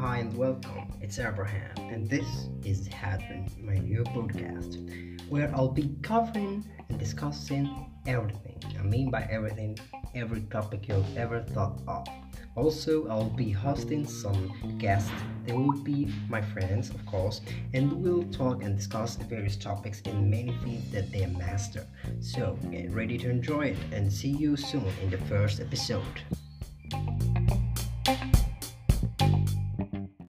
Hi and welcome! it's Abraham, and this is Hadron, my new podcast, where I'll be covering and discussing everything. I mean by everything, every topic you've ever thought of. Also, I'll be hosting some guests. They will be my friends, of course, and we'll talk and discuss various topics in many fields that they master. So, get ready to enjoy it and see you soon in the first episode.